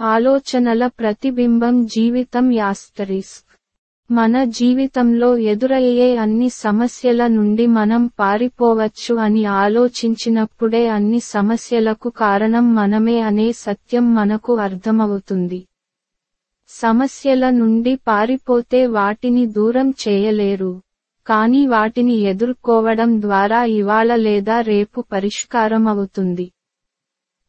ఆలోచనల ప్రతిబింబం జీవితం యాస్తరిస్క్. మన జీవితంలో ఎదురయ్యే అన్ని సమస్యల నుండి మనం పారిపోవచ్చు అని ఆలోచించినప్పుడే అన్ని సమస్యలకు కారణం మనమే అనే సత్యం మనకు అర్థమవుతుంది. సమస్యల నుండి పారిపోతే వాటిని దూరం చేయలేరు. కానీ వాటిని ఎదుర్కోవడం ద్వారా ఇవాళ లేదా రేపు పరిష్కారమవుతుంది.